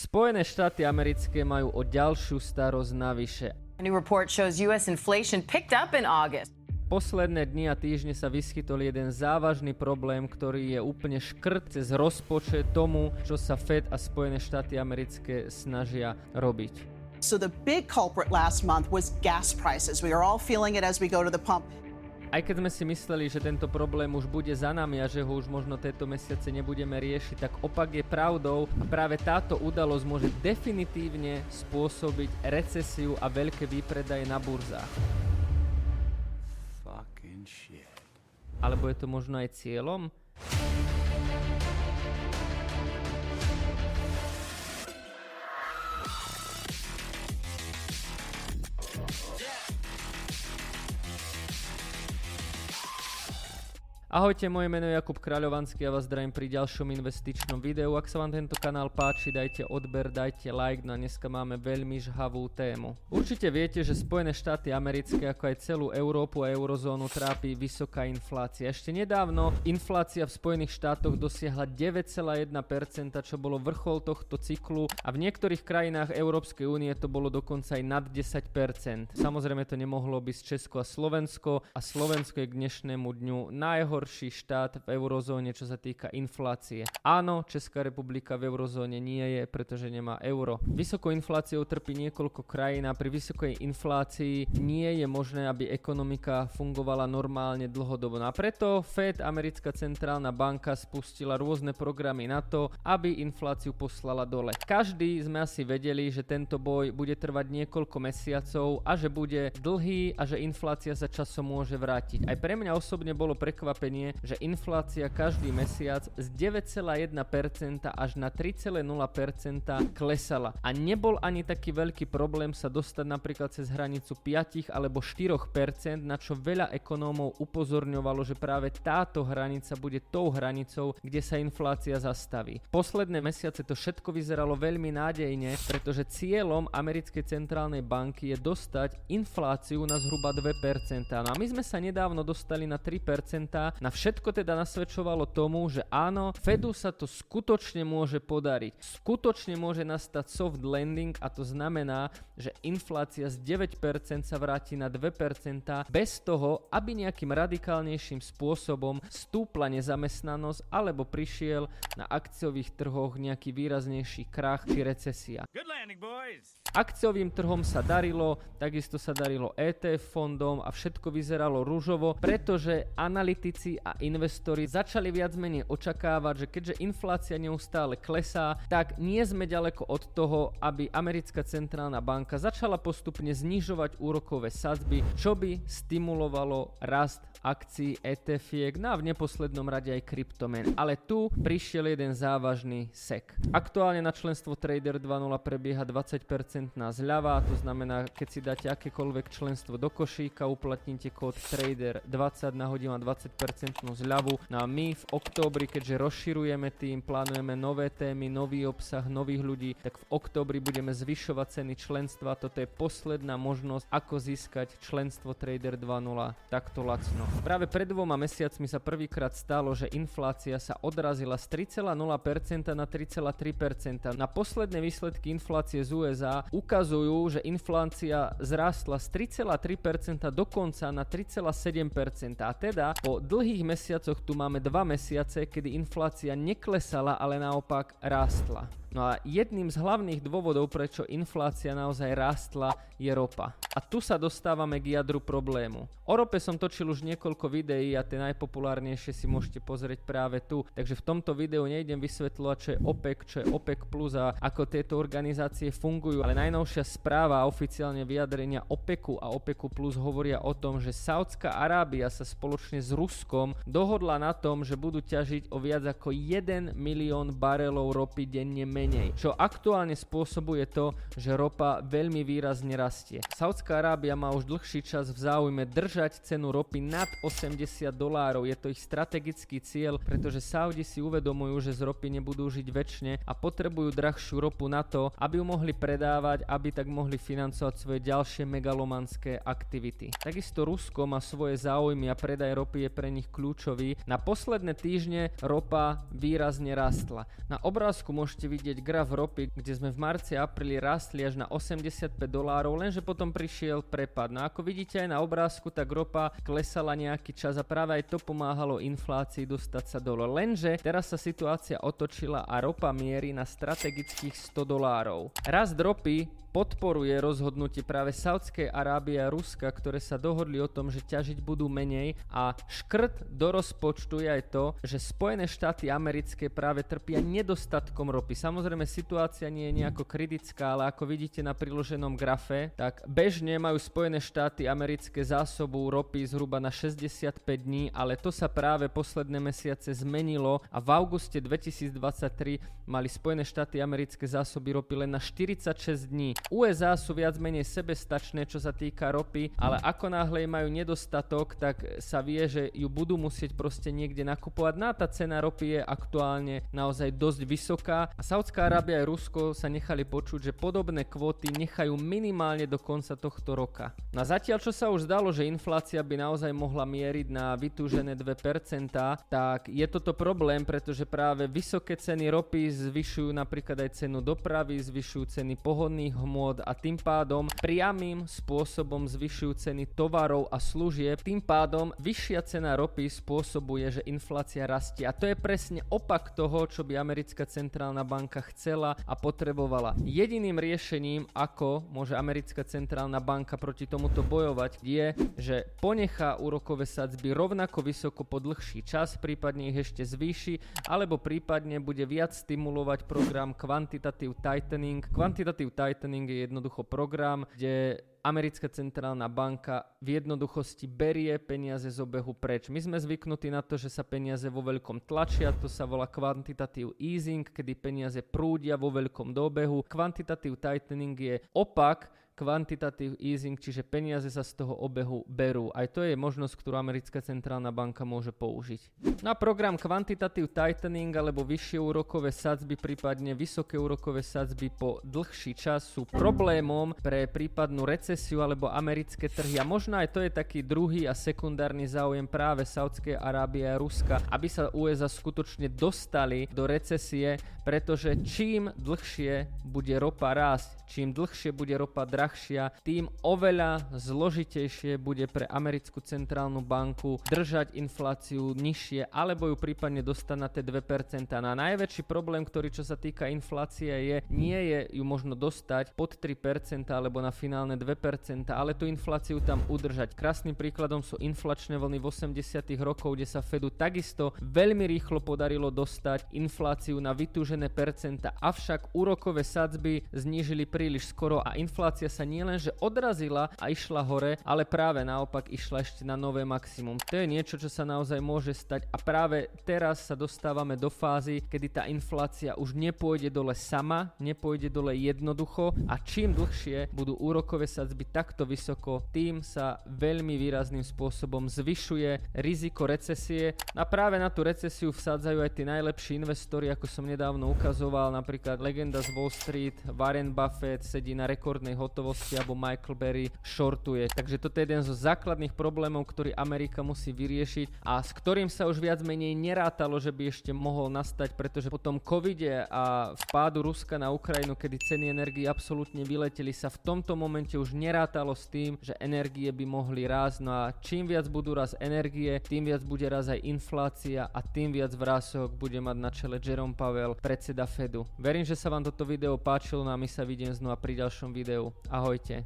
Spojené štáty americké majú o ďalšiu starosť navyše. A new report shows US inflation picked up in August. Posledné dni a týždne sa vyskytol jeden závažný problém, ktorý je úplne škrt cez rozpočet tomu, čo sa Fed a Spojené štáty americké snažia robiť. So the big culprit last month was gas prices. We are all feeling it as we go to the pump. Aj keď sme si mysleli, že tento problém už bude za nami a že ho už možno tieto mesiace nebudeme riešiť, tak opak je pravdou a práve táto udalosť môže definitívne spôsobiť recesiu a veľké výpredaje na burzách. Alebo je to možno aj cieľom? Ahojte, moje meno je Jakub Kráľovanský a vás zdravím pri ďalšom investičnom videu. Ak sa vám tento kanál páči, dajte odber, dajte like, no a dneska máme veľmi žhavú tému. Určite viete, že Spojené štáty americké, ako aj celú Európu a eurozónu trápi vysoká inflácia. Ešte nedávno inflácia v Spojených štátoch dosiahla 9,1%, čo bolo vrchol tohto cyklu a v niektorých krajinách Európskej únie to bolo dokonca aj nad 10%. Samozrejme to nemohlo byť Česko a Slovensko a Slovensko je k dnešnému dňu najhoršie najhorší štát v eurozóne, čo sa týka inflácie. Áno, Česká republika v eurozóne nie je, pretože nemá euro. Vysokou infláciou trpí niekoľko krajín a pri vysokej inflácii nie je možné, aby ekonomika fungovala normálne dlhodobo. A preto Fed, americká centrálna banka, spustila rôzne programy na to, aby infláciu poslala dole. Každý sme asi vedeli, že tento boj bude trvať niekoľko mesiacov a že bude dlhý a že inflácia sa časom môže vrátiť. Aj pre mňa osobne bolo prekvapené, prekvapenie, že inflácia každý mesiac z 9,1% až na 3,0% klesala. A nebol ani taký veľký problém sa dostať napríklad cez hranicu 5 alebo 4%, na čo veľa ekonómov upozorňovalo, že práve táto hranica bude tou hranicou, kde sa inflácia zastaví. Posledné mesiace to všetko vyzeralo veľmi nádejne, pretože cieľom americkej centrálnej banky je dostať infláciu na zhruba 2%. No a my sme sa nedávno dostali na 3%, na všetko teda nasvedčovalo tomu, že áno, Fedu sa to skutočne môže podariť. Skutočne môže nastať soft landing a to znamená, že inflácia z 9% sa vráti na 2% bez toho, aby nejakým radikálnejším spôsobom stúpla nezamestnanosť alebo prišiel na akciových trhoch nejaký výraznejší krach či recesia. Good landing, boys. Akciovým trhom sa darilo, takisto sa darilo ETF fondom a všetko vyzeralo rúžovo, pretože analytici a investori začali viac menej očakávať, že keďže inflácia neustále klesá, tak nie sme ďaleko od toho, aby americká centrálna banka začala postupne znižovať úrokové sadzby, čo by stimulovalo rast akcií ETF, no a v neposlednom rade aj kryptomen. Ale tu prišiel jeden závažný sek. Aktuálne na členstvo Trader 2.0 prebieha 20% na zľava, to znamená, keď si dáte akékoľvek členstvo do košíka, uplatníte kód Trader 20 na hodinu 20% zľavu. No a my v októbri, keďže rozširujeme tým, plánujeme nové témy, nový obsah, nových ľudí, tak v októbri budeme zvyšovať ceny členstva. Toto je posledná možnosť, ako získať členstvo Trader 2.0 takto lacno. Práve pred dvoma mesiacmi sa prvýkrát stalo, že inflácia sa odrazila z 3,0% na 3,3%. Na posledné výsledky inflácie z USA ukazujú, že inflácia zrástla z 3,3% dokonca na 3,7%. A teda po dlhých mesiacoch tu máme dva mesiace, kedy inflácia neklesala, ale naopak rástla. No a jedným z hlavných dôvodov, prečo inflácia naozaj rástla, je ropa. A tu sa dostávame k jadru problému. O rope som točil už niekoľko videí a tie najpopulárnejšie si môžete pozrieť práve tu. Takže v tomto videu nejdem vysvetľovať, čo je OPEC, čo je OPEC plus a ako tieto organizácie fungujú. Ale najnovšia správa a oficiálne vyjadrenia OPECu a OPECu plus hovoria o tom, že Saudská Arábia sa spoločne s Ruskom dohodla na tom, že budú ťažiť o viac ako 1 milión barelov ropy denne menej, čo aktuálne spôsobuje to, že ropa veľmi výrazne rastie. Saudská Arábia má už dlhší čas v záujme držať cenu ropy nad 80 dolárov, je to ich strategický cieľ, pretože Saudi si uvedomujú, že z ropy nebudú žiť väčšine a potrebujú drahšiu ropu na to, aby ju mohli predávať, aby tak mohli financovať svoje ďalšie megalomanské aktivity. Takisto Rusko má svoje záujmy a predaj ropy je pre nich kľúčový. Na posledné týždne ropa výrazne rastla. Na obrázku môžete vidieť vidieť graf ropy, kde sme v marci a apríli rastli až na 85 dolárov, lenže potom prišiel prepad. No ako vidíte aj na obrázku, tak ropa klesala nejaký čas a práve aj to pomáhalo inflácii dostať sa dole. Lenže teraz sa situácia otočila a ropa mierí na strategických 100 dolárov. Rast ropy podporuje rozhodnutie práve Saudskej Arábie a Ruska, ktoré sa dohodli o tom, že ťažiť budú menej a škrt do rozpočtu je aj to, že Spojené štáty americké práve trpia nedostatkom ropy. Samozrejme situácia nie je nejako kritická, ale ako vidíte na priloženom grafe, tak bežne majú Spojené štáty americké zásobu ropy zhruba na 65 dní, ale to sa práve posledné mesiace zmenilo a v auguste 2023 mali Spojené štáty americké zásoby ropy len na 46 dní. USA sú viac menej sebestačné, čo sa týka ropy, ale ako náhle majú nedostatok, tak sa vie, že ju budú musieť proste niekde nakupovať. Na no tá cena ropy je aktuálne naozaj dosť vysoká a Saudská Arábia a Rusko sa nechali počuť, že podobné kvóty nechajú minimálne do konca tohto roka. Na no zatiaľ, čo sa už zdalo, že inflácia by naozaj mohla mieriť na vytúžené 2%, tak je toto problém, pretože práve vysoké ceny ropy zvyšujú napríklad aj cenu dopravy, zvyšujú ceny pohodných hmôt a tým pádom priamým spôsobom zvyšujú ceny tovarov a služieb. Tým pádom vyššia cena ropy spôsobuje, že inflácia rastie. A to je presne opak toho, čo by americká centrálna banka chcela a potrebovala. Jediným riešením, ako môže americká centrálna banka proti tomuto bojovať, je, že ponechá úrokové sadzby rovnako vysoko po dlhší čas, prípadne ich ešte zvýši, alebo prípadne bude viac stimulovať program Quantitative Tightening. Quantitative Tightening je jednoducho program, kde americká centrálna banka v jednoduchosti berie peniaze z obehu preč. My sme zvyknutí na to, že sa peniaze vo veľkom tlačia, to sa volá quantitative easing, kedy peniaze prúdia vo veľkom do obehu. Quantitative tightening je opak, quantitative easing, čiže peniaze sa z toho obehu berú. Aj to je možnosť, ktorú americká centrálna banka môže použiť. Na program quantitative tightening alebo vyššie úrokové sadzby, prípadne vysoké úrokové sadzby po dlhší čas sú problémom pre prípadnú recesiu alebo americké trhy. A možno aj to je taký druhý a sekundárny záujem práve Saudskej Arábie a Ruska, aby sa USA skutočne dostali do recesie, pretože čím dlhšie bude ropa rásť, čím dlhšie bude ropa drahšia, drahšia, tým oveľa zložitejšie bude pre americkú centrálnu banku držať infláciu nižšie alebo ju prípadne dostať na tie 2%. No a najväčší problém, ktorý čo sa týka inflácie je, nie je ju možno dostať pod 3% alebo na finálne 2%, ale tú infláciu tam udržať. Krásnym príkladom sú inflačné vlny v 80 rokov, kde sa Fedu takisto veľmi rýchlo podarilo dostať infláciu na vytúžené percenta, avšak úrokové sadzby znížili príliš skoro a inflácia sa sa nielenže odrazila a išla hore, ale práve naopak išla ešte na nové maximum. To je niečo, čo sa naozaj môže stať. A práve teraz sa dostávame do fázy, kedy tá inflácia už nepôjde dole sama, nepôjde dole jednoducho a čím dlhšie budú úrokové sadzby takto vysoko, tým sa veľmi výrazným spôsobom zvyšuje riziko recesie. A práve na tú recesiu vsádzajú aj tí najlepší investori, ako som nedávno ukazoval, napríklad legenda z Wall Street, Warren Buffett sedí na rekordnej hotovosti hotovosti alebo Michael Berry shortuje. Takže toto je jeden zo základných problémov, ktorý Amerika musí vyriešiť a s ktorým sa už viac menej nerátalo, že by ešte mohol nastať, pretože po tom covide a vpádu Ruska na Ukrajinu, kedy ceny energii absolútne vyleteli, sa v tomto momente už nerátalo s tým, že energie by mohli rásť. No a čím viac budú raz energie, tým viac bude raz aj inflácia a tým viac vrások bude mať na čele Jerome Powell, predseda Fedu. Verím, že sa vám toto video páčilo no a my sa vidím znova pri ďalšom videu. Ahojte.